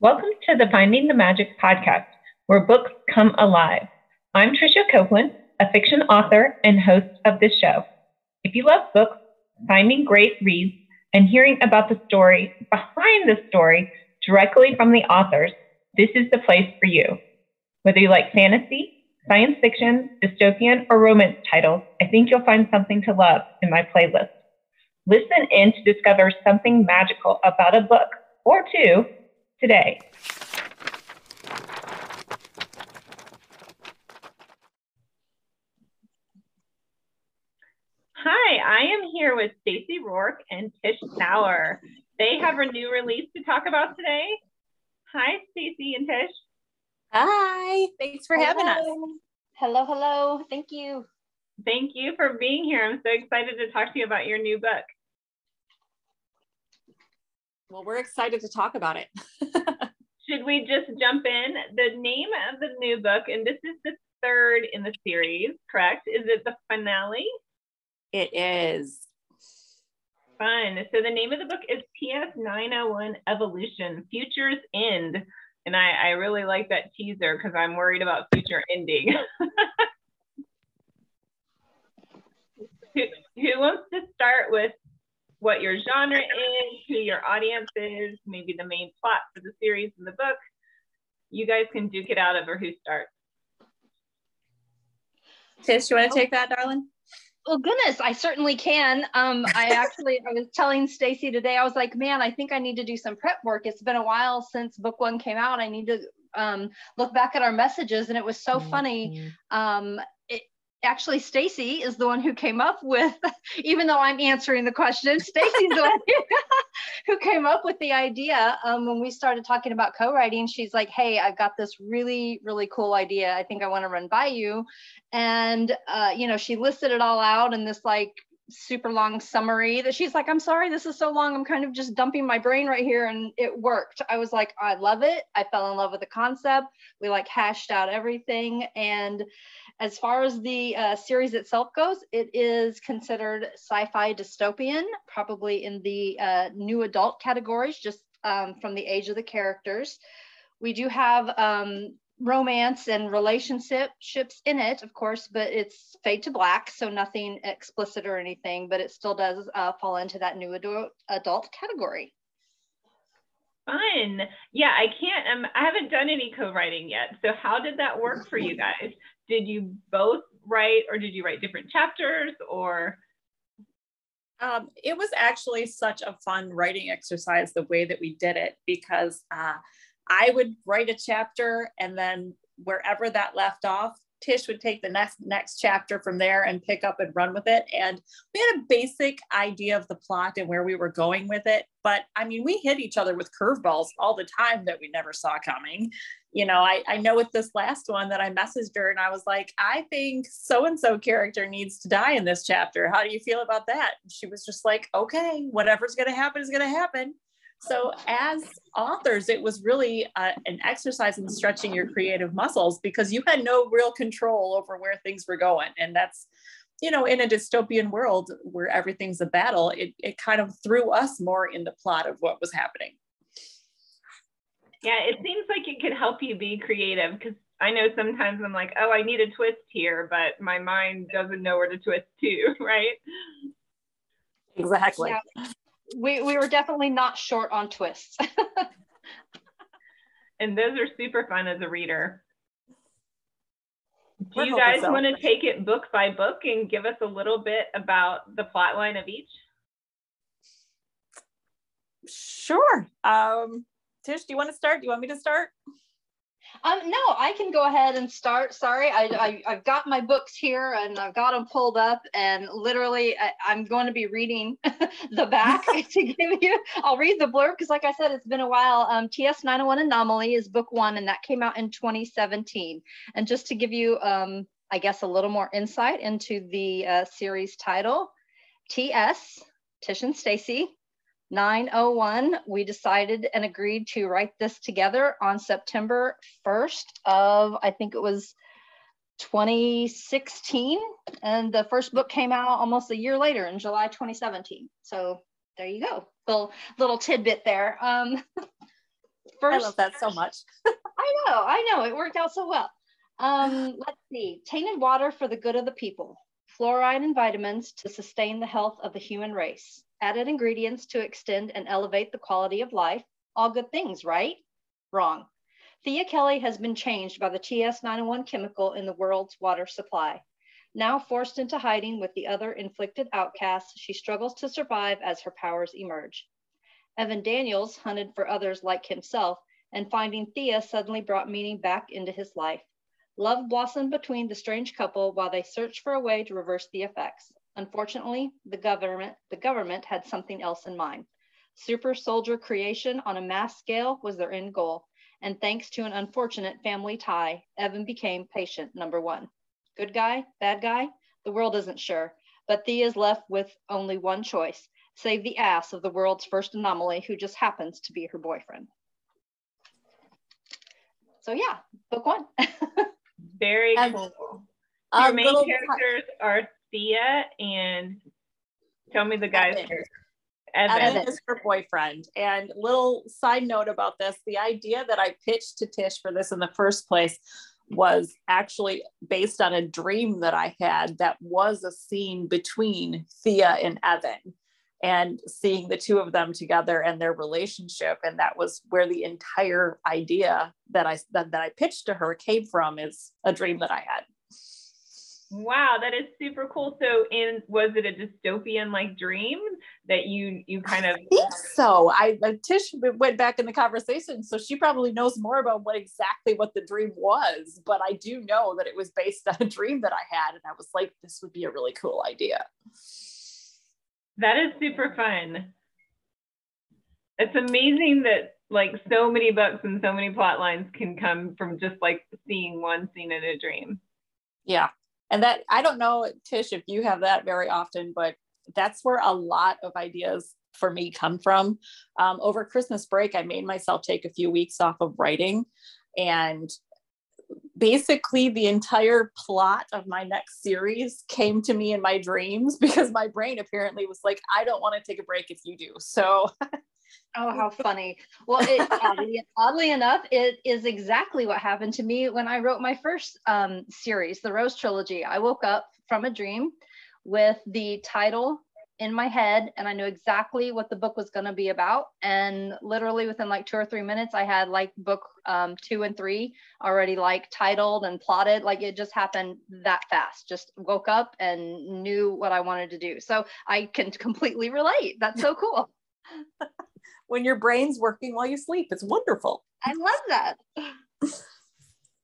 Welcome to the Finding the Magic podcast, where books come alive. I'm Tricia Copeland, a fiction author and host of this show. If you love books, finding great reads, and hearing about the story behind the story directly from the authors, this is the place for you. Whether you like fantasy, science fiction, dystopian, or romance titles, I think you'll find something to love in my playlist. Listen in to discover something magical about a book or two today. Hi, I am here with Stacy Rourke and Tish Thawer. They have a new release to talk about today. Hi, Stacy and Tish. Hi, thanks for hello. having us. Hello, hello. Thank you. Thank you for being here. I'm so excited to talk to you about your new book. Well, we're excited to talk about it. Should we just jump in? The name of the new book, and this is the third in the series, correct? Is it the finale? It is. Fun. So the name of the book is TS 901 Evolution Futures End. And I, I really like that teaser because I'm worried about future ending. who, who wants to start with what your genre is, who your audience is, maybe the main plot for the series and the book? You guys can duke it out over who starts. Tish, you want to take that, darling? Well, goodness, I certainly can. Um, I actually, I was telling Stacy today, I was like, man, I think I need to do some prep work. It's been a while since book one came out. I need to um, look back at our messages, and it was so mm-hmm. funny. Um, it, actually, Stacy is the one who came up with, even though I'm answering the question, Stacy's the one who came up with the idea. Um, when we started talking about co-writing, she's like, hey, I've got this really, really cool idea. I think I want to run by you and uh, you know she listed it all out in this like super long summary that she's like i'm sorry this is so long i'm kind of just dumping my brain right here and it worked i was like i love it i fell in love with the concept we like hashed out everything and as far as the uh, series itself goes it is considered sci-fi dystopian probably in the uh, new adult categories just um, from the age of the characters we do have um, romance and relationships in it, of course, but it's fade to black, so nothing explicit or anything, but it still does uh, fall into that new adult, adult category. Fun. Yeah, I can't, um, I haven't done any co-writing yet. So how did that work for you guys? Did you both write or did you write different chapters or? Um, it was actually such a fun writing exercise the way that we did it because uh, I would write a chapter and then wherever that left off, Tish would take the next next chapter from there and pick up and run with it. And we had a basic idea of the plot and where we were going with it. But I mean, we hit each other with curveballs all the time that we never saw coming. You know, I, I know with this last one that I messaged her and I was like, I think so and so character needs to die in this chapter. How do you feel about that? And she was just like, okay, whatever's going to happen is going to happen. So, as authors, it was really uh, an exercise in stretching your creative muscles because you had no real control over where things were going. And that's, you know, in a dystopian world where everything's a battle, it, it kind of threw us more in the plot of what was happening. Yeah, it seems like it could help you be creative because I know sometimes I'm like, oh, I need a twist here, but my mind doesn't know where to twist to, right? Exactly. Yeah we, we were definitely not short on twists. and those are super fun as a reader. Do you guys want to take it book by book and give us a little bit about the plot line of each? Sure. Um, Tish, do you want to start? Do you want me to start? Um, no, I can go ahead and start. Sorry, I, I, have got my books here and I've got them pulled up and literally I, am going to be reading the back to give you, I'll read the blurb because like I said, it's been a while. Um, TS 901 Anomaly is book one and that came out in 2017. And just to give you, um, I guess, a little more insight into the uh, series title, TS, Tish and Stacy, 901, we decided and agreed to write this together on September 1st of, I think it was 2016. And the first book came out almost a year later in July 2017. So there you go. Little, little tidbit there. Um, first, I love that so much. I know, I know, it worked out so well. Um, let's see, tainted water for the good of the people, fluoride and vitamins to sustain the health of the human race, added ingredients to extend and elevate the quality of life. All good things, right? Wrong. Thea Kelly has been changed by the TS901 chemical in the world's water supply. Now forced into hiding with the other inflicted outcasts, she struggles to survive as her powers emerge. Evan Daniels hunted for others like himself, and finding Thea suddenly brought meaning back into his life. Love blossomed between the strange couple while they searched for a way to reverse the effects. Unfortunately, the government, the government had something else in mind. Super soldier creation on a mass scale was their end goal. And thanks to an unfortunate family tie, Evan became patient number one. Good guy, bad guy? The world isn't sure, but Thea is left with only one choice save the ass of the world's first anomaly who just happens to be her boyfriend. So, yeah, book one. Very cool. Your main little- characters are Thea and tell me the guy's Evan. Evan Evan. is her boyfriend. And little side note about this, the idea that I pitched to Tish for this in the first place was actually based on a dream that I had that was a scene between Thea and Evan and seeing the two of them together and their relationship and that was where the entire idea that I that, that I pitched to her came from is a dream that I had. Wow, that is super cool. So, in was it a dystopian like dream that you you kind of? I think so. I Tish went back in the conversation, so she probably knows more about what exactly what the dream was. But I do know that it was based on a dream that I had, and I was like, this would be a really cool idea. That is super fun. It's amazing that like so many books and so many plot lines can come from just like seeing one scene in a dream. Yeah, and that I don't know, Tish, if you have that very often, but that's where a lot of ideas for me come from. Um, over Christmas break, I made myself take a few weeks off of writing, and basically the entire plot of my next series came to me in my dreams because my brain apparently was like, I don't want to take a break if you do. So Oh, how funny. Well, it, oddly, oddly enough, it is exactly what happened to me when I wrote my first um, series, the Rose Trilogy. I woke up from a dream with the title in my head and I knew exactly what the book was going to be about. And literally within like two or three minutes, I had like book um, two and three already like titled and plotted. Like it just happened that fast. Just woke up and knew what I wanted to do. So I can completely relate. That's so cool. when your brain's working while you sleep, it's wonderful. I love that.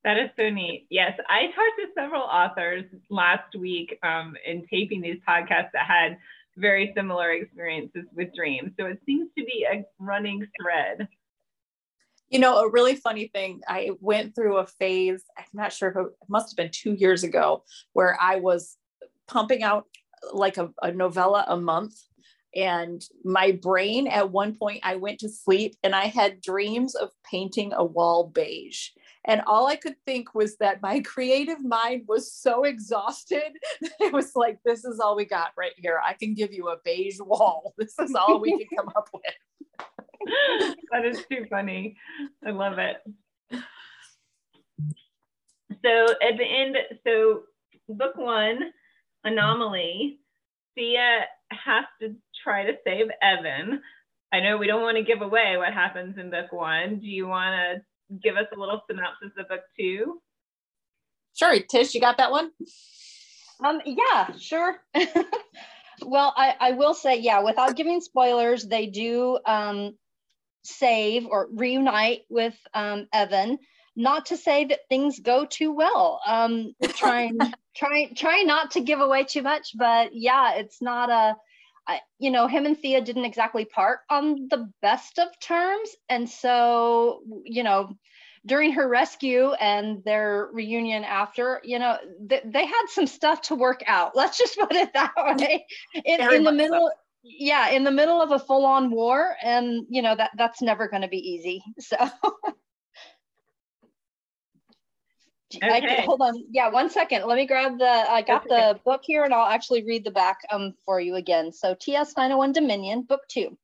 That is so neat. Yes, I talked to several authors last week um, in taping these podcasts that had very similar experiences with dreams. So it seems to be a running thread. You know, a really funny thing, I went through a phase, I'm not sure if it, it must have been two years ago, where I was pumping out like a, a novella a month. And my brain, at one point, I went to sleep and I had dreams of painting a wall beige. And all I could think was that my creative mind was so exhausted. It was like, this is all we got right here. I can give you a beige wall. This is all we can come up with. that is too funny. I love it. So at the end, so book one, Anomaly, Thea has to try to save Evan. I know we don't want to give away what happens in book one. Do you want to give us a little synopsis of book two? Sure, Tish, you got that one? Um, yeah, sure. well, I, I will say, yeah, without giving spoilers, they do um, save or reunite with um, Evan. Not to say that things go too well. Um, trying, trying, trying not to give away too much, but yeah, it's not a. I, you know, him and Thea didn't exactly part on the best of terms, and so you know, during her rescue and their reunion after, you know, th- they had some stuff to work out. Let's just put it that way. In, in the much so. middle, yeah, in the middle of a full-on war, and you know that that's never going to be easy. So. I, Okay. hold on. Yeah, one second. Let me grab the. I got That's the book here, and I'll actually read the back um for you again. So TS 901 Dominion, Book Two.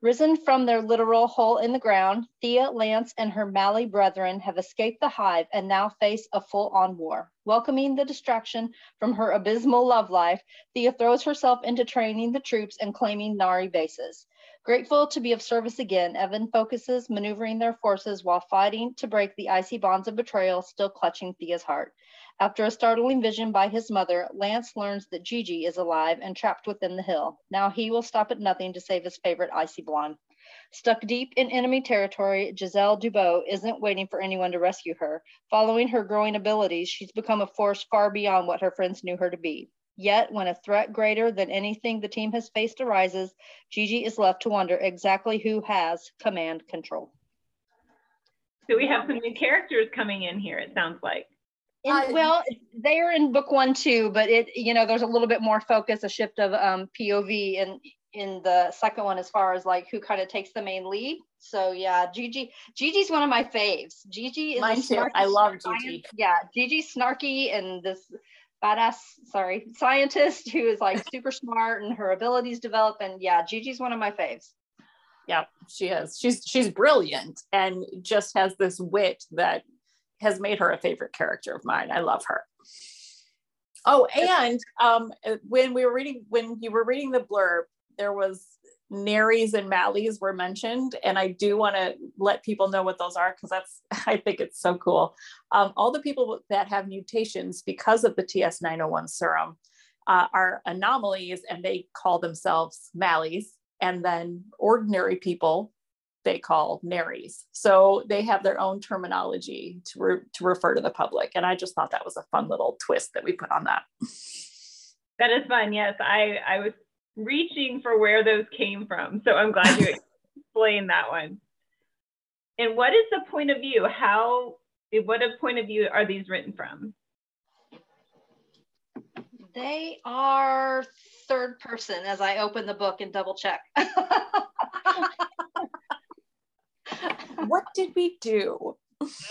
Risen from their literal hole in the ground, Thea, Lance, and her Mally brethren have escaped the hive and now face a full on war. Welcoming the distraction from her abysmal love life, Thea throws herself into training the troops and claiming Nari bases. Grateful to be of service again, Evan focuses maneuvering their forces while fighting to break the icy bonds of betrayal still clutching Thea's heart. After a startling vision by his mother, Lance learns that Gigi is alive and trapped within the hill. Now he will stop at nothing to save his favorite icy blonde. Stuck deep in enemy territory, Giselle Dubois isn't waiting for anyone to rescue her. Following her growing abilities, she's become a force far beyond what her friends knew her to be. Yet, when a threat greater than anything the team has faced arises, Gigi is left to wonder exactly who has command control. So we have some new characters coming in here, it sounds like. In, well, they are in book one too, but it you know there's a little bit more focus, a shift of um, POV in in the second one as far as like who kind of takes the main lead. So yeah, Gigi Gigi's one of my faves. Gigi is Mine too. I love Gigi. Yeah, Gigi's snarky and this badass sorry scientist who is like super smart and her abilities develop and yeah, Gigi's one of my faves. Yeah, she is. She's she's brilliant and just has this wit that has made her a favorite character of mine. I love her. Oh, and um, when we were reading, when you were reading the blurb, there was Naries and Mallies were mentioned, and I do want to let people know what those are because that's I think it's so cool. Um, all the people that have mutations because of the TS901 serum uh, are anomalies, and they call themselves Mallies, and then ordinary people they call naries. So they have their own terminology to, re- to refer to the public. And I just thought that was a fun little twist that we put on that. That is fun. Yes, I, I was reaching for where those came from. So I'm glad you explained that one. And what is the point of view? How, what a point of view are these written from? They are third person as I open the book and double check. what did we do?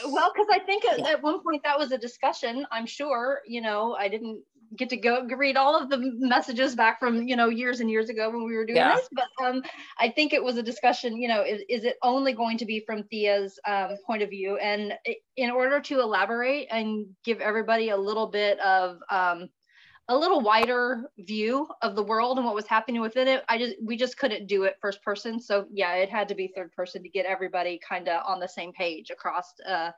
Well, because I think at, at one point that was a discussion. I'm sure, you know, I didn't get to go read all of the messages back from you know years and years ago when we were doing yeah. this but um i think it was a discussion you know is, is it only going to be from thea's um, point of view and in order to elaborate and give everybody a little bit of um a little wider view of the world and what was happening within it. I just we just couldn't do it first person. So yeah, it had to be third person to get everybody kind of on the same page across uh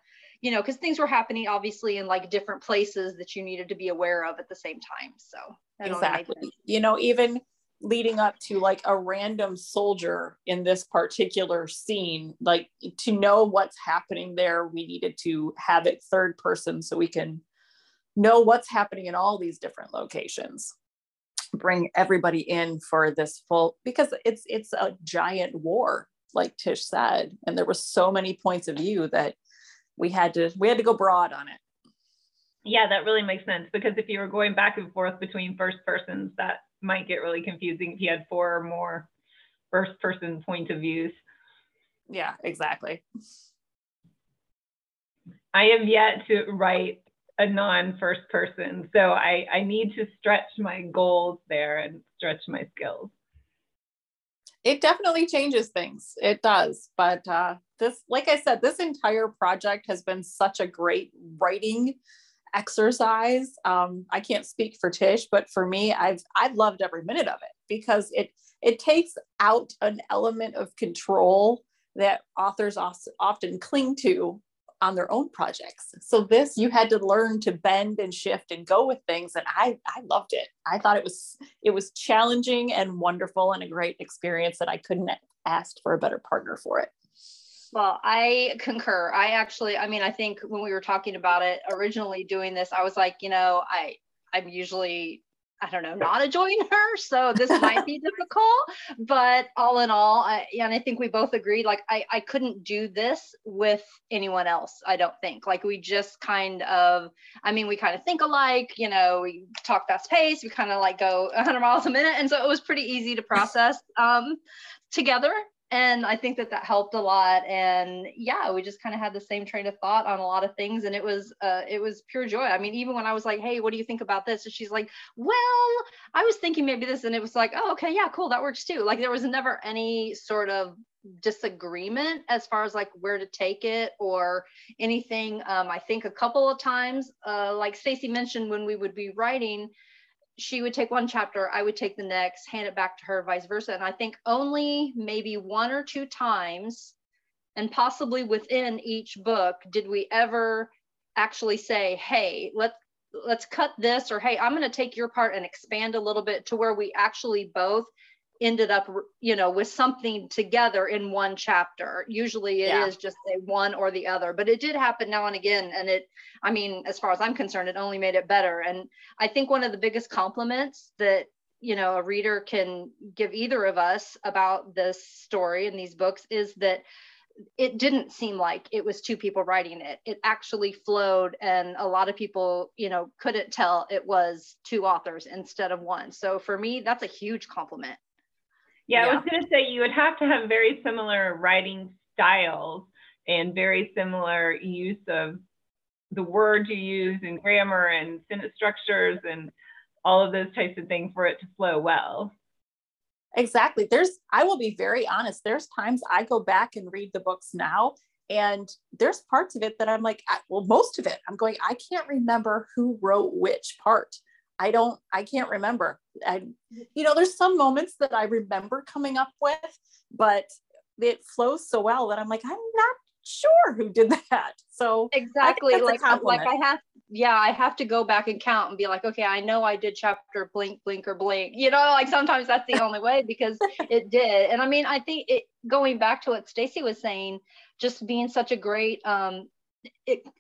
you know, because things were happening obviously in like different places that you needed to be aware of at the same time. So exactly. You know, even leading up to like a random soldier in this particular scene, like to know what's happening there, we needed to have it third person so we can know what's happening in all these different locations bring everybody in for this full because it's it's a giant war like tish said and there were so many points of view that we had to we had to go broad on it yeah that really makes sense because if you were going back and forth between first persons that might get really confusing if you had four or more first person point of views yeah exactly i have yet to write a non-first person. So I, I need to stretch my goals there and stretch my skills. It definitely changes things. It does. But uh, this, like I said, this entire project has been such a great writing exercise. Um, I can't speak for Tish, but for me, I've I've loved every minute of it because it it takes out an element of control that authors often cling to on their own projects. So this you had to learn to bend and shift and go with things and I I loved it. I thought it was it was challenging and wonderful and a great experience that I couldn't have asked for a better partner for it. Well, I concur. I actually, I mean, I think when we were talking about it originally doing this, I was like, you know, I I'm usually I don't know, not a joiner. So this might be difficult, but all in all, I, and I think we both agreed, like I, I couldn't do this with anyone else. I don't think like we just kind of, I mean, we kind of think alike, you know, we talk fast pace, we kind of like go 100 miles a minute. And so it was pretty easy to process um, together and I think that that helped a lot. And yeah, we just kind of had the same train of thought on a lot of things, and it was uh, it was pure joy. I mean, even when I was like, "Hey, what do you think about this?" and she's like, "Well, I was thinking maybe this," and it was like, "Oh, okay, yeah, cool, that works too." Like there was never any sort of disagreement as far as like where to take it or anything. Um, I think a couple of times, uh, like Stacy mentioned, when we would be writing she would take one chapter, I would take the next, hand it back to her, vice versa. And I think only maybe one or two times, and possibly within each book, did we ever actually say, hey, let's let's cut this or hey i'm going to take your part and expand a little bit to where we actually both ended up you know with something together in one chapter. Usually it yeah. is just a one or the other but it did happen now and again. And it i mean as far as i'm concerned it only made it better. And i think one of the biggest compliments that you know a reader can give either of us about this story and these books is that it didn't seem like it was two people writing it. It actually flowed and a lot of people you know couldn't tell it was two authors instead of one. So for me that's a huge compliment yeah, yeah, I was going to say you would have to have very similar writing styles and very similar use of the words you use and grammar and sentence structures and all of those types of things for it to flow well. Exactly. There's, I will be very honest, there's times I go back and read the books now, and there's parts of it that I'm like, well, most of it, I'm going, I can't remember who wrote which part. I don't, I can't remember. I, you know, there's some moments that I remember coming up with, but it flows so well that I'm like, I'm not sure who did that. So exactly, like like I have, yeah, I have to go back and count and be like, okay, I know I did chapter blink, blink, or blink. You know, like sometimes that's the only way because it did. And I mean, I think it going back to what Stacy was saying, just being such a great um,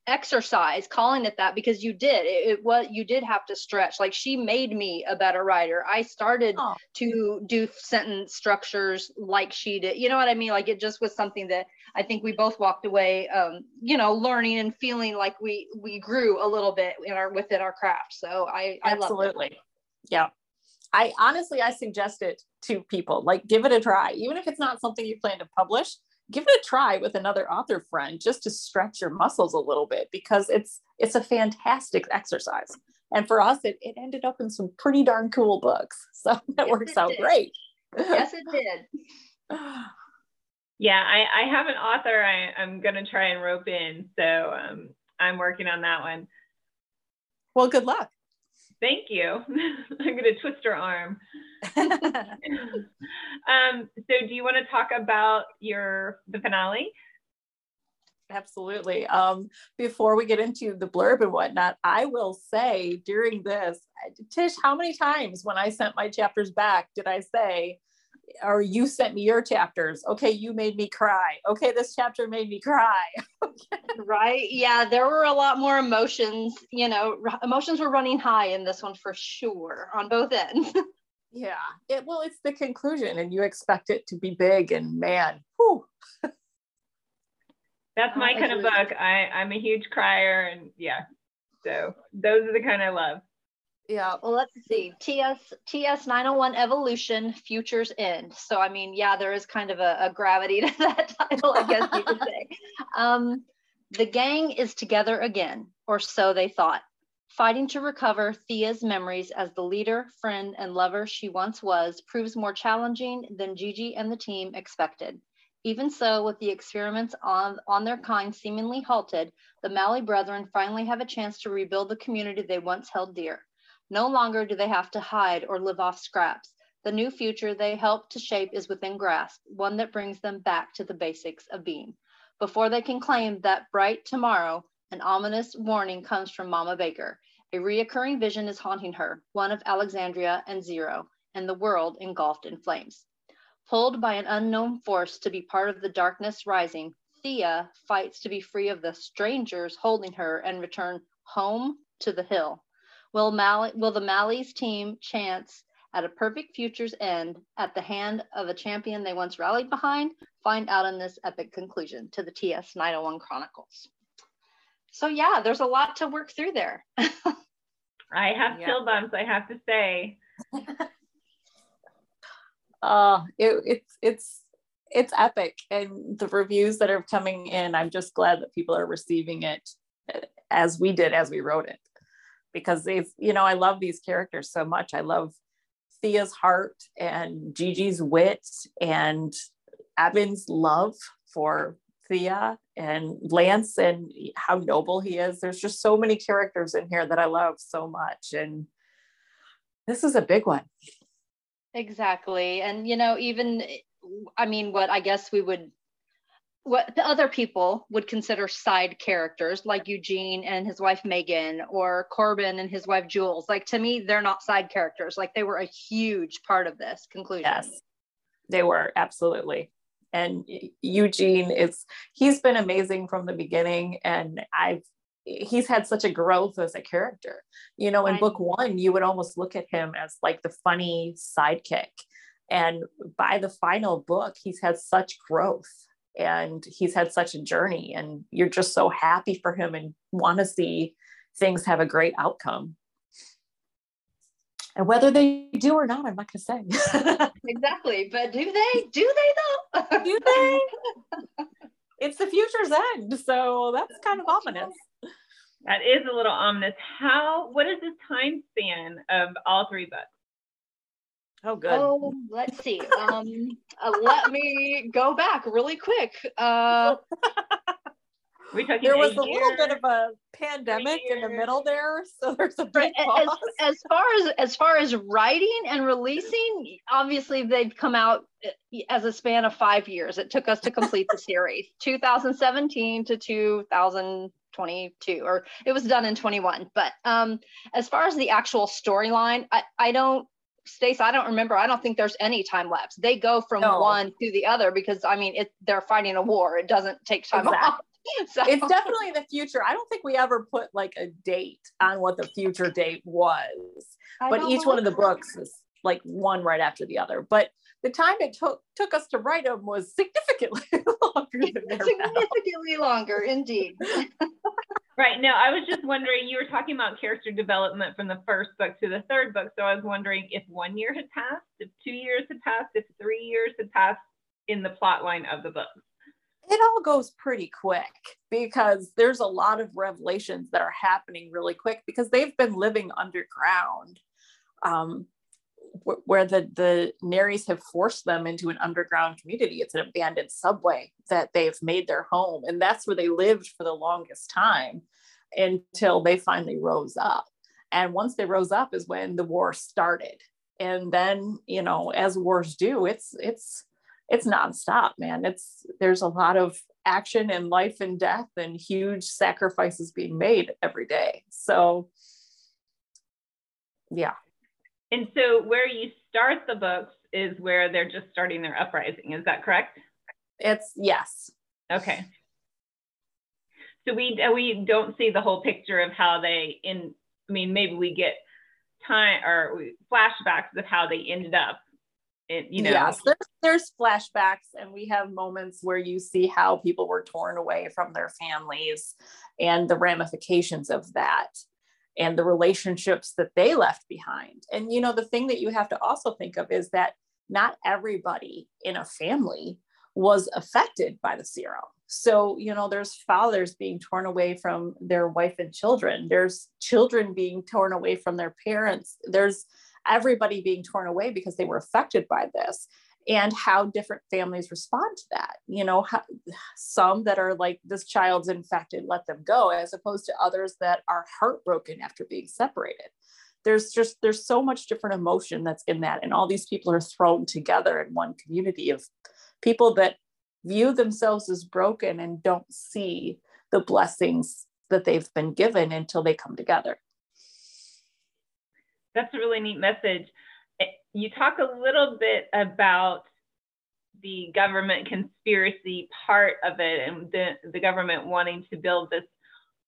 exercise calling it that because you did. It, it, was you did have to stretch. Like she made me a better writer i started oh. to do sentence structures like she did. You know what i mean? Like it just was something that i think we both walked away um, you know learning and feeling like we we grew a little bit in our within our craft. So i i absolutely. Yeah. I honestly i suggest it to people. Like give it a try even if it's not something you plan to publish give it a try with another author friend just to stretch your muscles a little bit because it's it's a fantastic exercise. And for us it, it ended up in some pretty darn cool books. So that yes, works out did. great. Yes it did. Yeah I, I have an author I, i'm going to try and rope in. So um, i'm working on that one. Well good luck Thank you. I'm going to twist her arm. um, so, do you want to talk about your the finale? Absolutely. Um, before we get into the blurb and whatnot, I will say during this, Tish, how many times when I sent my chapters back did I say, or you sent me your chapters. Okay, you made me cry. Okay, this chapter made me cry. right? Yeah, there were a lot more emotions. You know, emotions were running high in this one for sure on both ends. yeah, it well, it's the conclusion, and you expect it to be big, and man, whew. That's my kind of book. I, I'm a huge crier, and yeah, so those are the kind I love. Yeah. Well, let's see. TS TS 901 Evolution Futures End. So I mean, yeah, there is kind of a, a gravity to that title, I guess you could say. Um, the gang is together again, or so they thought, fighting to recover Thea's memories as the leader, friend, and lover she once was proves more challenging than Gigi and the team expected. Even so, with the experiments on, on their kind seemingly halted, the Malley brethren finally have a chance to rebuild the community they once held dear. No longer do they have to hide or live off scraps. The new future they help to shape is within grasp, one that brings them back to the basics of being. Before they can claim that bright tomorrow, an ominous warning comes from Mama Baker. A reoccurring vision is haunting her, one of Alexandria and Zero, and the world engulfed in flames. Pulled by an unknown force to be part of the darkness rising, Thea fights to be free of the strangers holding her and return home to the hill. Will, Malley, will the Malley's team chance at a perfect future's end at the hand of a champion they once rallied behind? Find out in this epic conclusion to the TS 901 Chronicles. So yeah, there's a lot to work through there. I have yeah. chill bumps, I have to say. uh, it, it's it's it's epic and the reviews that are coming in i'm just glad that people are receiving it as we did as we wrote it because they've you know i love these characters so much. I love thea's heart and gigi's wit and evan's love for thea and lance and how noble he is. There's just so many characters in here that i love so much and this is a big one. Exactly. And you know even I mean, what I guess we would, what the other people would consider side characters, like Eugene and his wife Megan, or Corbin and his wife Jules. Like to me, they're not side characters. Like they were a huge part of this conclusion. Yes, they were absolutely. And Eugene is, he's been amazing from the beginning. And I've, he's had such a growth as a character. You know, in book one, you would almost look at him as like the funny sidekick and by the final book, he's had such growth and he's had such a journey. And you're just so happy for him and want to see things have a great outcome. And whether they do or not, I'm not going to say. exactly. But do they? Do they though? do they? it's the future's end. So that's kind of ominous. That is a little ominous. How, what is the time span of all three books? Oh, good. Oh, let's see. Um, uh, let me go back really quick. Uh, we there was a year, little bit of a pandemic in the middle there, so there's a big as, as, far as as far as writing and releasing, obviously they've come out uh, as a span of five years. It took us to complete the series, 2017 to 2022, or it was done in 21. But um, as far as the actual storyline, I, I don't Stace, I don't remember. I don't think there's any time lapse. They go from no. one to the other because I mean, it, they're fighting a war. It doesn't take time exactly. off. So. It's definitely the future. I don't think we ever put like a date on what the future date was, I but each one of the books is like one right after the other. But the time it took took us to write them was significantly longer than significantly longer, indeed. Right. No, I was just wondering, you were talking about character development from the first book to the third book. So I was wondering if one year had passed, if two years had passed, if three years had passed in the plot line of the book. It all goes pretty quick because there's a lot of revelations that are happening really quick because they've been living underground. Um, where the the Nerys have forced them into an underground community. It's an abandoned subway that they've made their home, and that's where they lived for the longest time until they finally rose up. And once they rose up is when the war started. And then, you know, as wars do, it's it's it's nonstop, man. It's there's a lot of action and life and death and huge sacrifices being made every day. So yeah, and so where you start the books is where they're just starting their uprising. Is that correct? It's yes. Okay. So we uh, we don't see the whole picture of how they in. I mean, maybe we get time or flashbacks of how they ended up. In, you know. Yes, there's, there's flashbacks, and we have moments where you see how people were torn away from their families and the ramifications of that and the relationships that they left behind. And, you know, the thing that you have to also think of is that not everybody in a family was affected by the serum. So, you know, there's fathers being torn away from their wife and children, there's children being torn away from their parents, there's everybody being torn away because they were affected by this and how different families respond to that. You know, how, some that are like, this child's infected, let them go, as opposed to others that are heartbroken after being separated. There's just, there's so much different emotion that's in that. And all these people are thrown together in one community of people that view themselves as broken and don't see the blessings that they've been given until they come together. That's a really neat message you talk a little bit about the government conspiracy part of it and the, the government wanting to build this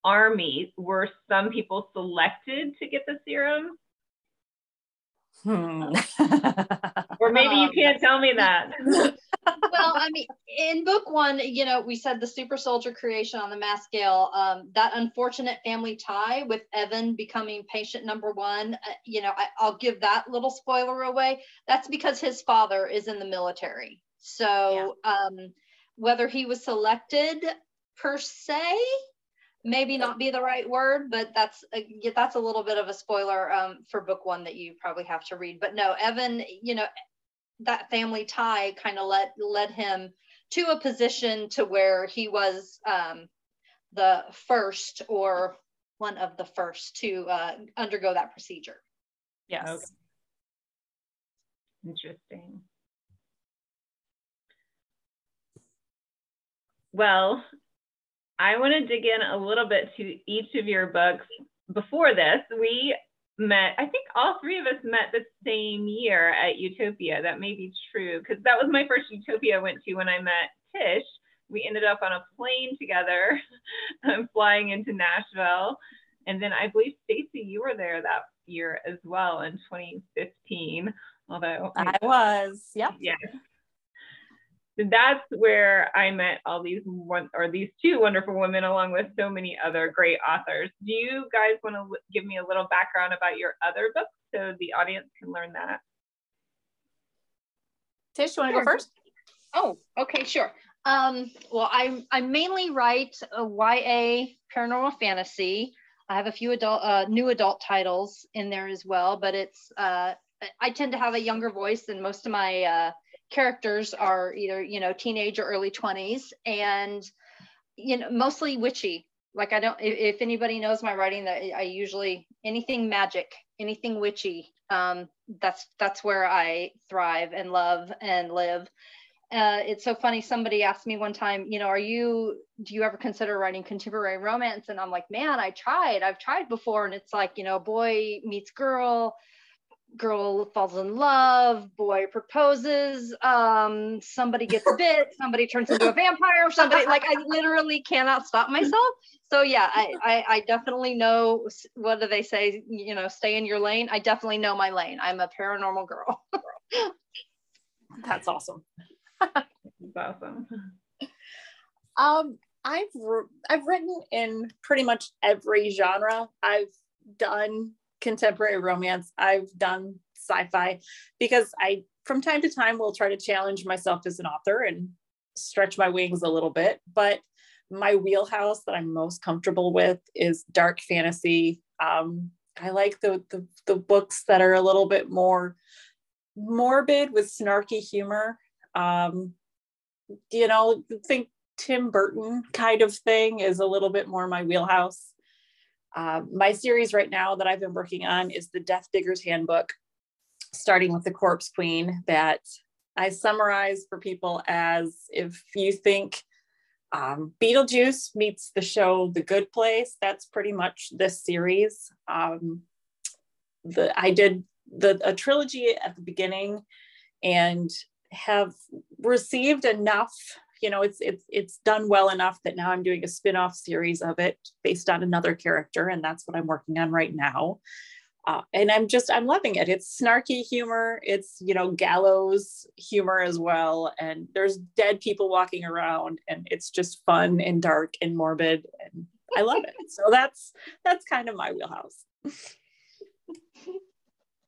army. Were some people selected to get the serum? Hmm. or maybe you can't tell me that. well, I mean, in book one, you know, we said the super soldier creation on the mass scale, um, that unfortunate family tie with Evan becoming patient number one, uh, you know, I, I'll give that little spoiler away. That's because his father is in the military. So yeah. um, whether he was selected per se, maybe not be the right word, but that's a, that's a little bit of a spoiler um, for book one that you probably have to read. But no, Evan, you know, that family tie kind of led led him to a position to where he was um, the first or one of the first to uh, undergo that procedure. Yes. Okay. Interesting. Well, I want to dig in a little bit to each of your books. Before this, we met, I think all three of us met the same year at Utopia. That may be true because that was my first Utopia I went to when I met Tish. We ended up on a plane together, um, flying into Nashville. And then I believe Stacy, you were there that year as well in 2015. Although I was, yep. Yes. So that's where I met all these one or these two wonderful women, along with so many other great authors. Do you guys want to give me a little background about your other books so the audience can learn that? Tish, you want to sure. go first? Oh, okay, sure. Um, well, I I mainly write a YA paranormal fantasy. I have a few adult, uh, new adult titles in there as well, but it's uh, I tend to have a younger voice than most of my uh, characters are either you know teenage or early 20s, and you know mostly witchy. Like I don't, if, anybody knows my writing, that I usually anything magic, anything witchy. Um, that's that's where I thrive and love and live uh, it's so funny. Somebody asked me one time, you know, are you, do you ever consider writing contemporary romance? And I'm like, man, I tried. I've tried before. And it's like, you know, boy meets girl, girl falls in love, boy proposes, um, somebody gets bit, somebody turns into a vampire, somebody like I literally cannot stop myself. So yeah, I, I, I definitely know what do they say, you know, stay in your lane. I definitely know my lane. I'm a paranormal girl. That's awesome. That's awesome. Um, I've I've written in pretty much every genre. I've done contemporary romance. I've done sci-fi because I from time to time will try to challenge myself as an author and stretch my wings a little bit. But my wheelhouse that I'm most comfortable with is dark fantasy. Um, I like the, the the books that are a little bit more morbid with snarky humor um, you know, think Tim Burton kind of thing is a little bit more my wheelhouse. Uh, my series right now that I've been working on is the Death Digger's Handbook, starting with the Corpse Queen, that I summarize for people as if you think um, Beetlejuice meets the show The Good Place, that's pretty much this series. Um, the I did the a trilogy at the beginning, and have received enough you know it's it's it's done well enough that now i'm doing a spin-off series of it based on another character and that's what i'm working on right now. Uh, and i'm just i'm loving it. It's snarky humor. It's you know gallows humor as well. And there's dead people walking around and it's just fun and dark and morbid and i love it. So that's that's kind of my wheelhouse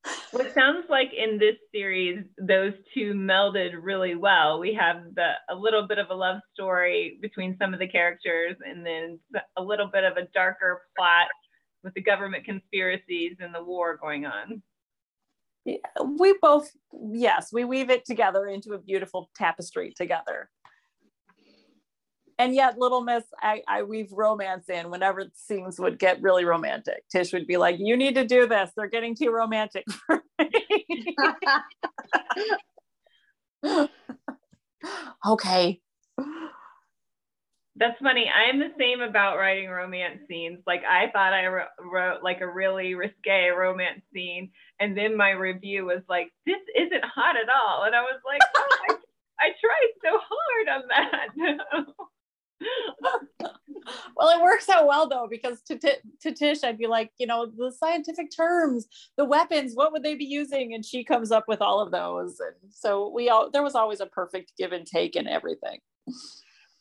it sounds like in this series, those two melded really well. We have the a little bit of a love story between some of the characters, and then a little bit of a darker plot with the government conspiracies and the war going on. Yeah, we both, yes, we weave it together into a beautiful tapestry together and yet little miss I, I weave romance in whenever scenes would get really romantic. Tish would be like you need to do this. They're getting too romantic for me. Okay. That's funny. I'm the same about writing romance scenes. Like i thought i wrote like a really risque romance scene and then my review was like this isn't hot at all. And i was like oh, I, I tried so hard on that well, it works out well though, because to, t- to Tish, I'd be like, you know, the scientific terms, the weapons, what would they be using? And she comes up with all of those. And so we all, there was always a perfect give and take in everything.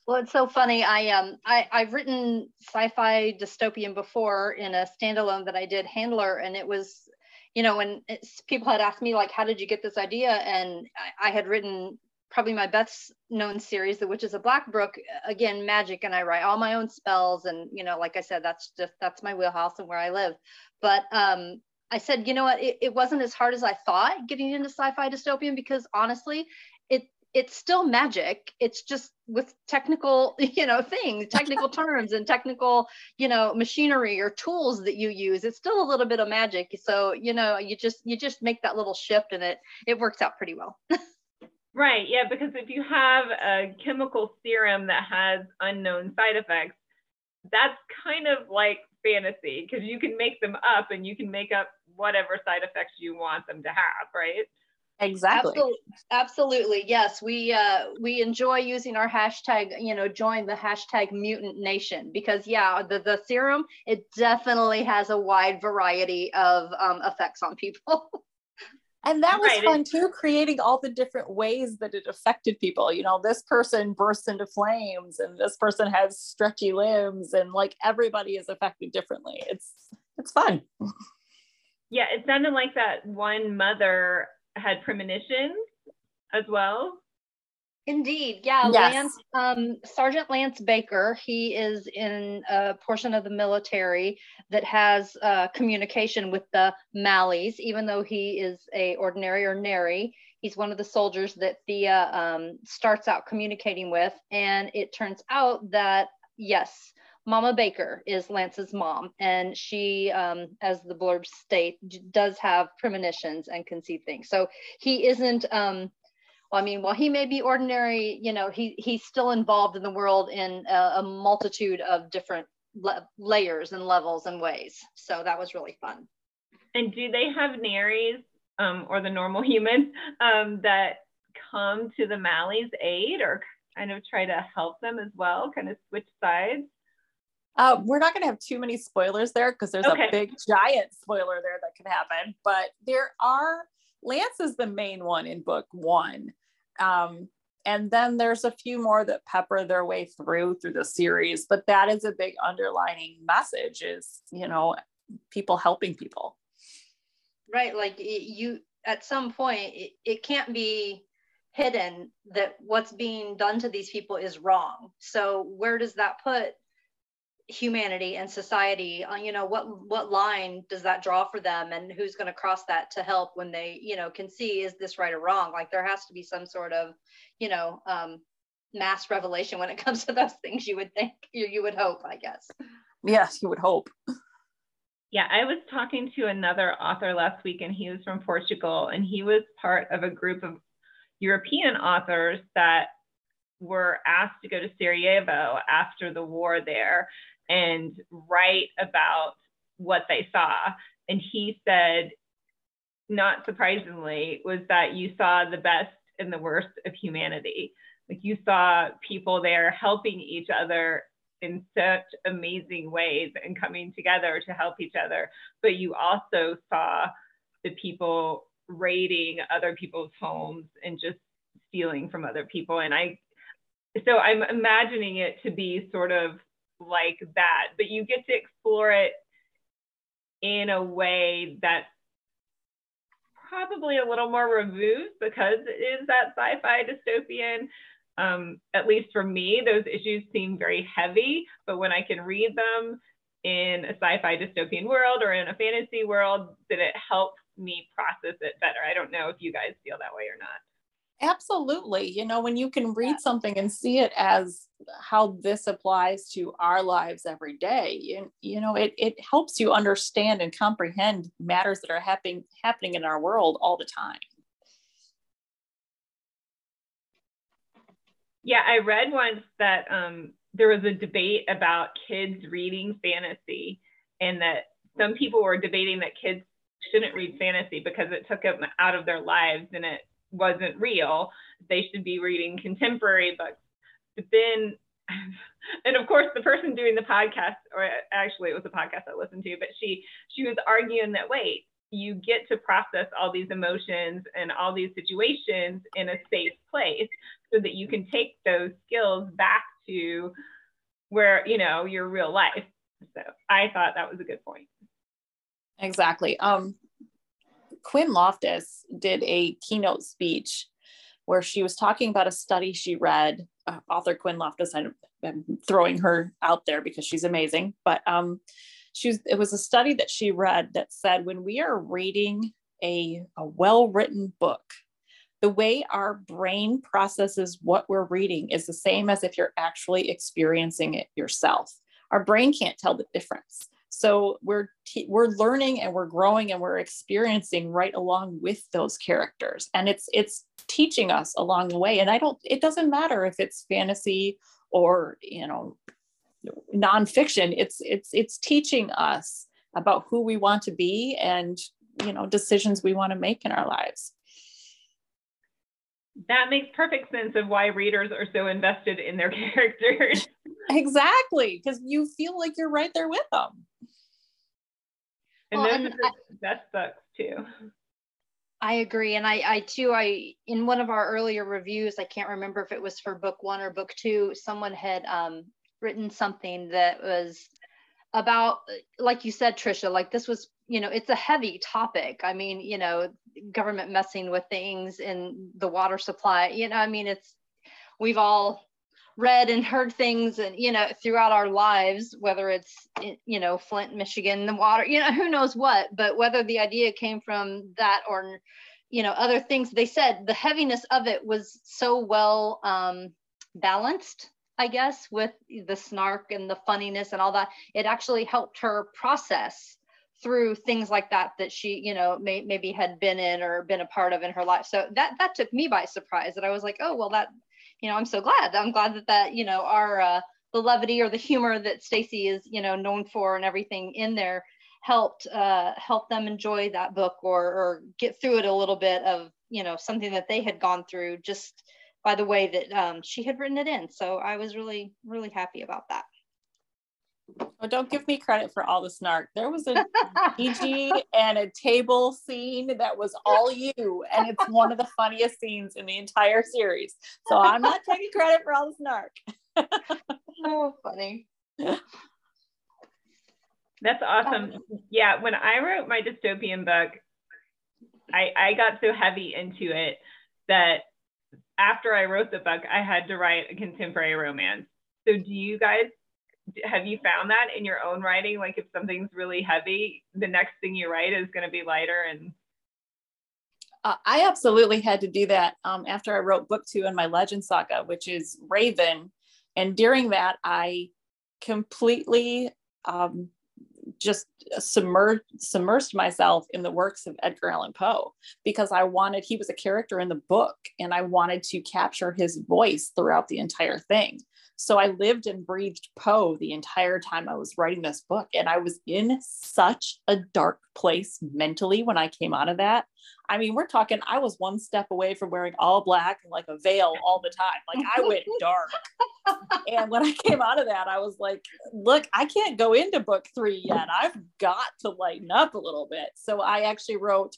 Well, it's so funny. I um I I've written sci-fi dystopian before in a standalone that I did Handler, and it was, you know, when people had asked me like, how did you get this idea? And I, I had written probably my best known series, The Witches of Blackbrook. Again, magic, and I write all my own spells, and you know, like I said, that's just that's my wheelhouse and where I live. But um, I said, you know what, it, it wasn't as hard as I thought getting into sci-fi dystopian because honestly, it it's still magic. It's just with technical, you know, things, technical terms and technical, you know, machinery or tools that you use. It's still a little bit of magic. So, you know, you just you just make that little shift and it it works out pretty well. right. Yeah, because if you have a chemical serum that has unknown side effects, that's kind of like fantasy because you can make them up and you can make up whatever side effects you want them to have, right? Exactly. Absolutely. Absolutely. Yes. We uh we enjoy using our hashtag, you know, join the hashtag mutant nation because yeah, the, the serum, it definitely has a wide variety of um, effects on people. and that was right. fun too creating all the different ways that it affected people you know this person bursts into flames and this person has stretchy limbs and like everybody is affected differently it's it's fun yeah it sounded like that one mother had premonitions as well. Indeed, yeah. Yes. Lance, um, Sergeant Lance Baker, he is in a portion of the military that has uh, communication with the Malleys, even though he is a ordinary or nary. He's one of the soldiers that Thea um, starts out communicating with, and it turns out that yes, Mama Baker is Lance's mom, and she, um, as the blurb state, does have premonitions and can see things. So he isn't. Um, well, I mean, while he may be ordinary, you know, he he's still involved in the world in a, a multitude of different le- layers and levels and ways. So that was really fun. And do they have Naries um, or the normal humans um, that come to the Malleys' aid or kind of try to help them as well, kind of switch sides? Uh, we're not going to have too many spoilers there because there's okay. a big giant spoiler there that can happen. But there are Lance is the main one in book one, um, and then there's a few more that pepper their way through through the series. But that is a big underlining message: is you know people helping people. Right, like you at some point it, it can't be hidden that what's being done to these people is wrong. So where does that put humanity and society uh, you know what what line does that draw for them and who's going to cross that to help when they you know can see is this right or wrong? Like there has to be some sort of you know um mass revelation when it comes to those things you would think you, you would hope i guess. Yes you would hope. Yeah i was talking to another author last week and he was from portugal and he was part of a group of european authors that were asked to go to Sarajevo after the war there and write about what they saw. And he said, not surprisingly, was that you saw the best and the worst of humanity. Like you saw people there helping each other in such amazing ways and coming together to help each other. But you also saw the people raiding other people's homes and just stealing from other people. And I, so I'm imagining it to be sort of like that, but you get to explore it in a way that's probably a little more removed because it is that sci-fi dystopian. Um, at least for me, those issues seem very heavy, but when I can read them in a sci-fi dystopian world or in a fantasy world, then it helps me process it better. I don't know if you guys feel that way or not. Absolutely. You know, when you can read something and see it as how this applies to our lives every day, you, you know, it, it helps you understand and comprehend matters that are happening happening in our world all the time. Yeah, I read once that um, there was a debate about kids reading fantasy, and that some people were debating that kids shouldn't read fantasy because it took them out of their lives and it wasn't real. They should be reading contemporary books. But then, and of course, the person doing the podcast, or actually it was a podcast I listened to, but she she was arguing that wait, you get to process all these emotions and all these situations in a safe place, so that you can take those skills back to where you know your real life. So I thought that was a good point. Exactly. Um, Quinn Loftis did a keynote speech where she was talking about a study she read. Uh, author Quinn Loftis, I'm throwing her out there because she's amazing, but um, she was, it was a study that she read that said when we are reading a, a well written book, the way our brain processes what we're reading is the same as if you're actually experiencing it yourself. Our brain can't tell the difference. So we're t- we're learning and we're growing and we're experiencing right along with those characters, and it's it's teaching us along the way. And I don't. It doesn't matter if it's fantasy or you know nonfiction. It's it's it's teaching us about who we want to be and you know decisions we want to make in our lives that makes perfect sense of why readers are so invested in their characters. exactly, because you feel like you're right there with them. And well, those and are the I, best books too. I agree. And I, I too, I, in one of our earlier reviews, I can't remember if it was for book one or book two, someone had um, written something that was about, like you said, Trisha, like this was you know it's a heavy topic. I mean you know government messing with things in the water supply you know i mean it's we've all read and heard things and you know throughout our lives whether it's you know flint michigan the water you know who knows what but whether the idea came from that or you know other things they said the heaviness of it was so well um, balanced i guess with the snark and the funniness and all that. It actually helped her process through things like that that she you know may, maybe had been in or been a part of in her life. So that that took me by surprise that i was like oh well that you know i'm so glad. I'm glad that that you know our uh, the levity or the humor that stacy is you know known for and everything in there helped uh, help them enjoy that book or or get through it a little bit of you know something that they had gone through just by the way that um, she had written it in. So i was really really happy about that Oh, don't give me credit for all the snark. There was a PG and a table scene that was all you, and it's one of the funniest scenes in the entire series. So I'm not taking credit for all the snark. oh, funny. That's awesome. Um, yeah, when I wrote my dystopian book, I, I got so heavy into it that after I wrote the book, I had to write a contemporary romance. So do you guys have you found that in your own writing? Like if something's really heavy, the next thing you write is going to be lighter and. Uh, I absolutely had to do that um, after I wrote book two in my legend saga, which is Raven. And during that, I completely um, just submerged submersed myself in the works of Edgar Allan Poe because I wanted he was a character in the book and I wanted to capture his voice throughout the entire thing. So I lived and breathed Poe the entire time I was writing this book. And I was in such a dark place mentally when I came out of that. I mean, we're talking, I was one step away from wearing all black and like a veil all the time. Like I went dark. and when I came out of that, I was like, look, I can't go into book three yet. I've got to lighten up a little bit. So I actually wrote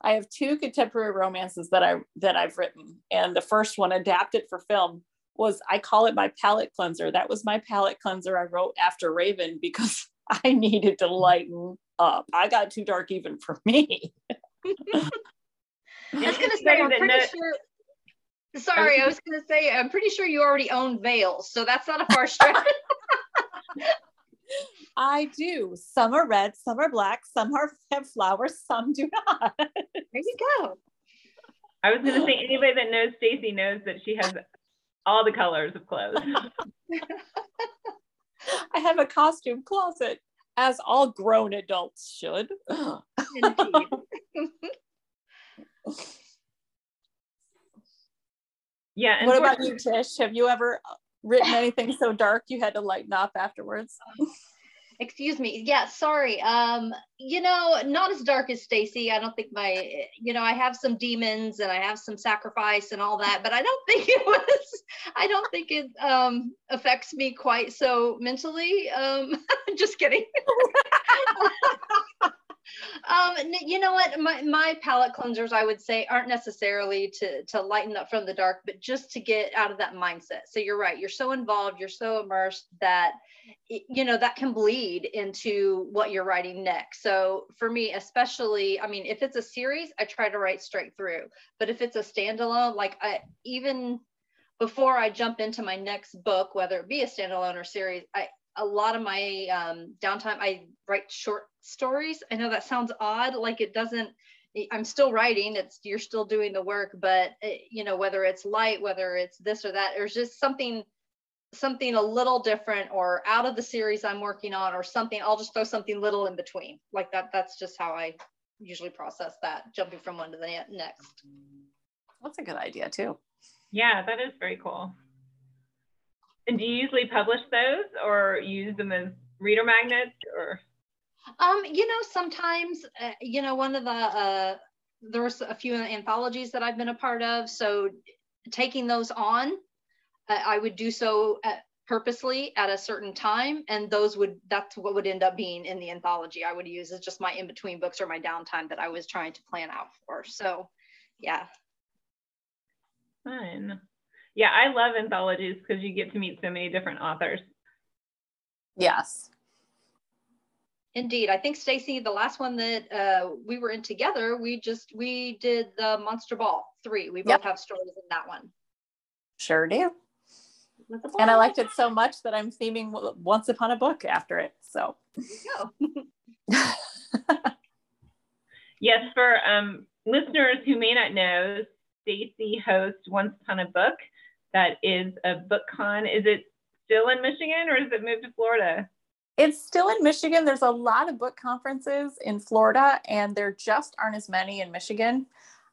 I have two contemporary romances that I that I've written, and the first one adapted for film was I call it my palate cleanser. That was my palate cleanser I wrote after Raven because I needed to mm-hmm. lighten up. I got too dark even for me. I was gonna say I'm pretty sure sorry, I was gonna say I'm pretty sure you already own veils, so that's not a far stretch. I do. Some are red, some are black, some are have flowers, some do not. there you go. I was gonna say anybody that knows Stacy knows that she has all the colors of clothes. I have a costume closet, as all grown adults should. yeah. What about you, Tish? Have you ever written anything so dark you had to lighten up afterwards? Um, excuse me. Yeah sorry. Um you know not as dark as stacy. I don't think my you know i have some demons and i have some sacrifice and all that but i don't think it was i don't think it um affects me quite so mentally. Um just kidding um, you know what? My, my palate cleansers, I would say, aren't necessarily to, to lighten up from the dark, but just to get out of that mindset. So you're right. You're so involved, you're so immersed that, you know, that can bleed into what you're writing next. So for me, especially, I mean, if it's a series, I try to write straight through. But if it's a standalone, like I even before I jump into my next book, whether it be a standalone or series, I, a lot of my um, downtime, I write short stories. I know that sounds odd, like it doesn't. I'm still writing. It's you're still doing the work, but it, eh, you know whether it's light, whether it's this or that, there's just something something a little different or out of the series I'm working on or something. I'll just throw something little in between. Like that. That's just how I usually process that, jumping from one to the next. That's a good idea too. Yeah, that is very cool. And do you usually publish those or use them as reader magnets or? Um, you know, sometimes, uh, you know, one of the, uh, there was a few anthologies that I've been a part of. So taking those on, uh, I would do so at, purposely at a certain time. And those would, that's what would end up being in the anthology I would use as just my in-between books or my downtime that I was trying to plan out for. So yeah. Fun yeah, I love anthologies because you get to meet so many different authors. Yes. Indeed. I think Stacy, the last one that uh, we were in together, we just we did the Monster Ball three. We both yep. have stories in that one. Sure do. And I liked it so much that I'm theming Once Upon a Book after it. So. yes, for um, listeners who may not know, Stacy hosts Once Upon a Book that is a book con. Is it still in Michigan or is it moved to Florida? It's still in Michigan. There's a lot of book conferences in Florida, and there just aren't as many in Michigan.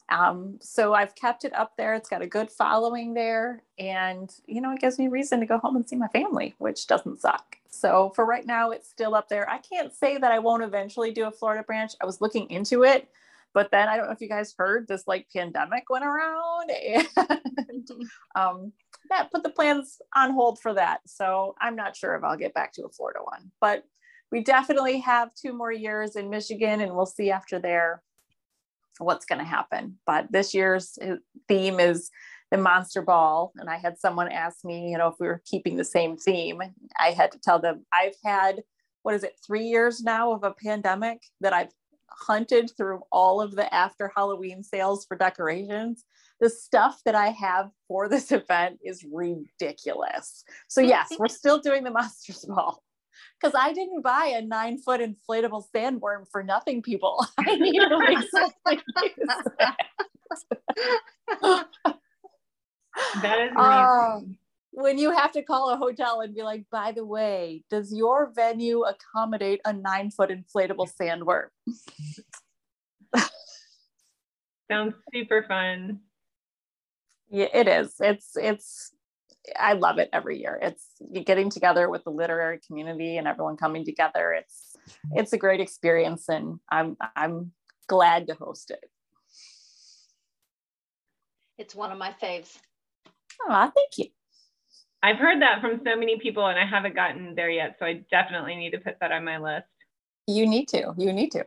Um, so I've kept it up there. It's got a good following there, and you know, it gives me reason to go home and see my family, which doesn't suck. So for right now, it's still up there. I can't say that I won't eventually do a Florida branch. I was looking into it, but then I don't know if you guys heard this like pandemic went around and um, that put the plans on hold for that. So I'm not sure if I'll get back to a Florida one, but we definitely have two more years in Michigan and we'll see after there what's going to happen. But this year's uh, theme is the monster ball. And I had someone ask me, you know, if we were keeping the same theme. I had to tell them I've had, what is it, three years now of a pandemic that I've hunted through all of the after Halloween sales for decorations. The stuff that I have for this event is ridiculous. So, yes, we're still doing the Monsters Ball because I didn't buy a nine foot inflatable sandworm for nothing, people. I need to make something that is amazing. Um, when you have to call a hotel and be like, by the way, does your venue accommodate a nine foot inflatable sandworm? Sounds super fun. Yeah, it is. It's, it's, I love it every year. It's getting together with the literary community and everyone coming together. It's, it's a great experience and I'm, I'm glad to host it. It's one of my faves. Oh, thank you. I've heard that from so many people and I haven't gotten there yet. So I definitely need to put that on my list. You need to. You need to.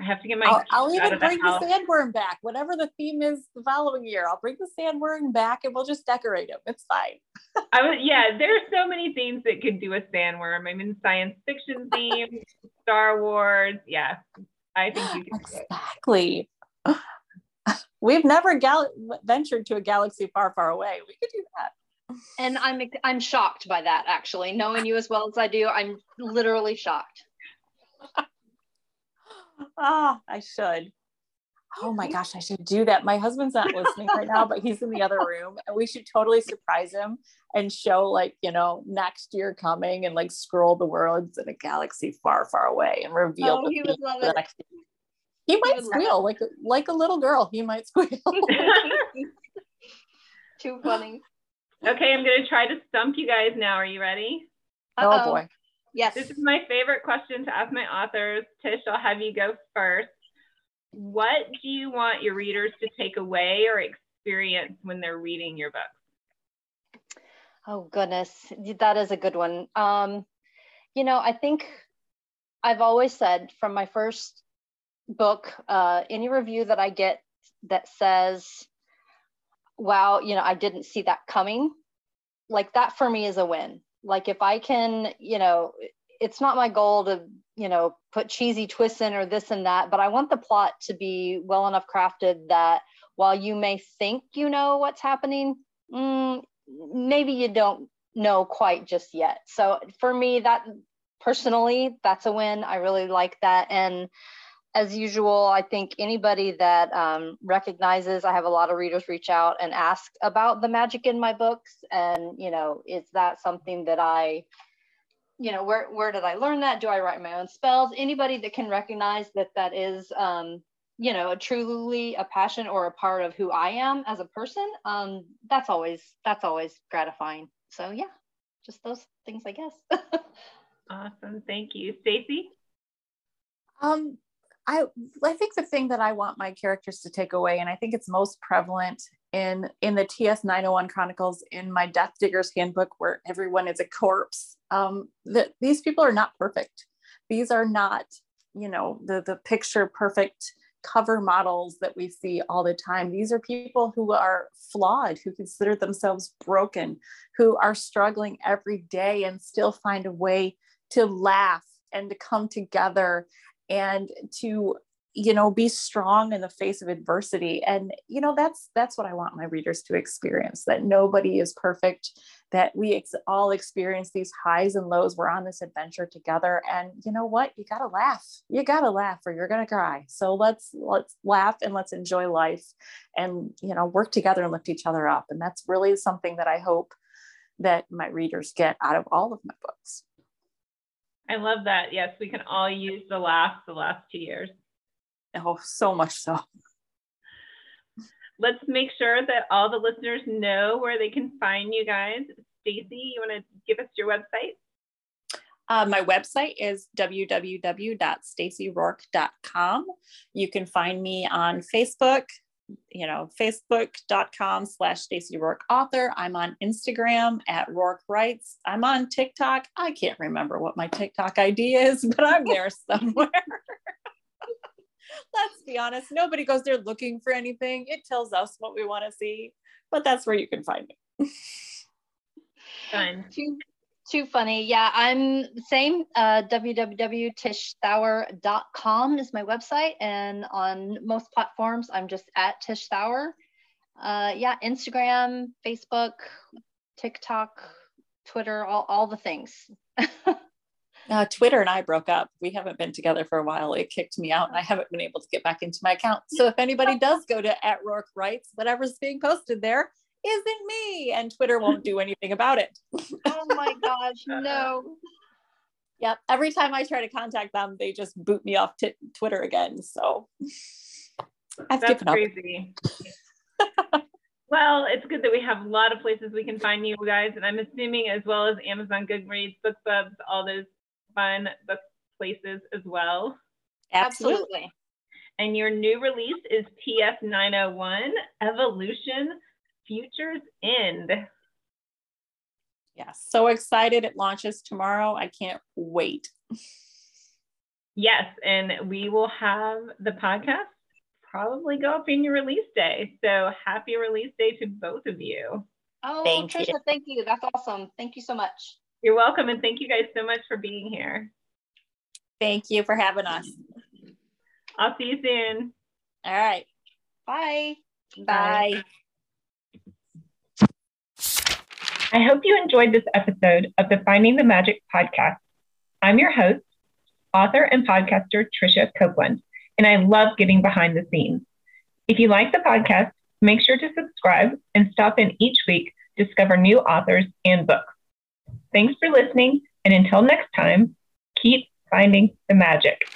I have to get my. I'll, I'll even bring the, sandworm back. Whatever the theme is the following year, I'll bring the sandworm back and we'll just decorate him. It's fine. I was yeah. There's so many themes that could do a sandworm. I mean, science fiction theme, Star Wars. Yeah, I think you can. Exactly. We've never gal- ventured to a galaxy far, far away. We could do that. And I'm I'm shocked by that actually. Knowing you as well as I do, I'm literally shocked. ah, I should. Oh my gosh, I should do that. My husband's not listening right now, but he's in the other room and we should totally surprise him and show like, you know, next year coming and like scroll the worlds in a galaxy far, far away and reveal oh, the, the next year. He might squeal like like a little girl. He might squeal. Too funny. Okay, I'm gonna try to stump you guys now. Are you ready? Uh-oh. Oh boy. Yes. This is my favorite question to ask my authors. Tish, I'll have you go first. What do you want your readers to take away or experience when they're reading your book? Oh goodness, that is a good one. Um, you know, I think I've always said from my first book, uh, any review that I get that says, wow, you know, I didn't see that coming, like that for me is a win. Like if I can, you know, it's not my goal to, you know, put cheesy twists in or this and that, but I want the plot to be well enough crafted that while you may think you know what's happening, mm, maybe you don't know quite just yet. So for me, that personally, that's a win. I really like that. And as usual, I think anybody that um, recognizes, I have a lot of readers reach out and ask about the magic in my books. And, you know, is that something that I, you know, where, where did I learn that? Do I write my own spells? Anybody that can recognize that that is, um, you know, a truly a passion or a part of who I am as a person, um, that's always, that's always gratifying. So yeah, just those things, I guess. awesome. Thank you. Stacy? Um, I I think the thing that I want my characters to take away, and I think it's most prevalent in in the TS 901 Chronicles in my Death Diggers Handbook, where everyone is a corpse. Um, that these people are not perfect. These are not, you know, the the picture perfect cover models that we see all the time. These are people who are flawed, who consider themselves broken, who are struggling every day and still find a way to laugh and to come together and to you know be strong in the face of adversity. And you know that's that's what i want my readers to experience that nobody is perfect that we ex- all experience these highs and lows. We're on this adventure together. And you know what? You got to laugh. You got to laugh or you're going to cry. So let's let's laugh and let's enjoy life and you know work together and lift each other up. And that's really something that i hope that my readers get out of all of my books I love that. Yes, we can all use the last the last two years. Oh, so much so. Let's make sure that all the listeners know where they can find you guys. Stacy, you want to give us your website? Uh, my website is www.stacyrourke.com. You can find me on Facebook, you know, facebook.com slash Stacy Rourke author. I'm on Instagram at Rourke Writes. I'm on TikTok. I can't remember what my TikTok ID is, but I'm there somewhere. Let's be honest, nobody goes there looking for anything. It tells us what we want to see, but that's where you can find me. Fun too funny. Yeah, I'm the same. Uh, www.tishthawer.com is my website. And on most platforms, I'm just at Tish Thawer. Uh, yeah, Instagram, Facebook, TikTok, Twitter, all, all the things. uh, Twitter and I broke up. We haven't been together for a while. It kicked me out and I haven't been able to get back into my account. So if anybody does go to at Rourke Writes, whatever's being posted there, isn't me and twitter won't do anything about it. Oh my gosh no. Yep every time i try to contact them they just boot me off t- twitter again so. I've that's crazy. Well it's good that we have a lot of places we can find you guys and i'm assuming as well as amazon goodreads bookbubs all those fun book places as well. Absolutely. And your new release is ts 901 evolution Future's End. Yeah, so excited. It launches tomorrow. I can't wait. Yes, and we will have the podcast probably go up in your release day. So happy release day to both of you. Oh, thank Trisha, you. thank you. That's awesome. Thank you so much. You're welcome. And thank you guys so much for being here. Thank you for having us. I'll see you soon. All right. Bye. Bye. Bye. I hope you enjoyed this episode of the Finding the Magic podcast. I'm your host, author and podcaster Trisha Copeland, and I love getting behind the scenes. If you like the podcast, make sure to subscribe and stop in each week to discover new authors and books. Thanks for listening, and until next time, keep finding the magic.